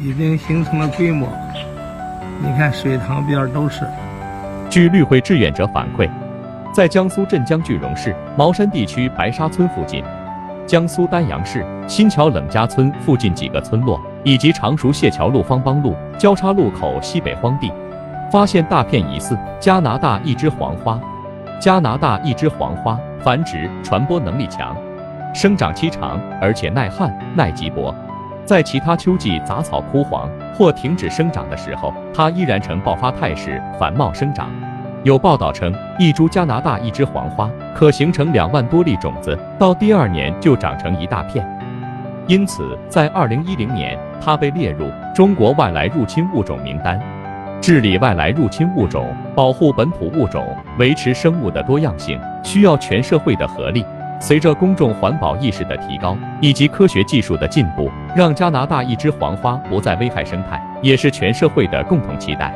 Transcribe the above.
已经形成了规模。你看水塘边都是。据绿会志愿者反馈，在江苏镇江句容市茅山地区白沙村附近，江苏丹阳市新桥冷家村附近几个村落，以及常熟谢桥路方帮路交叉路口西北荒地，发现大片疑似加拿大一枝黄花。加拿大一枝黄花繁殖传播能力强，生长期长，而且耐旱耐瘠薄。在其他秋季杂草枯黄或停止生长的时候，它依然呈爆发态势繁茂生长。有报道称，一株加拿大一枝黄花可形成两万多粒种子，到第二年就长成一大片。因此，在二零一零年，它被列入中国外来入侵物种名单。治理外来入侵物种，保护本土物种，维持生物的多样性，需要全社会的合力。随着公众环保意识的提高，以及科学技术的进步，让加拿大一枝黄花不再危害生态，也是全社会的共同期待。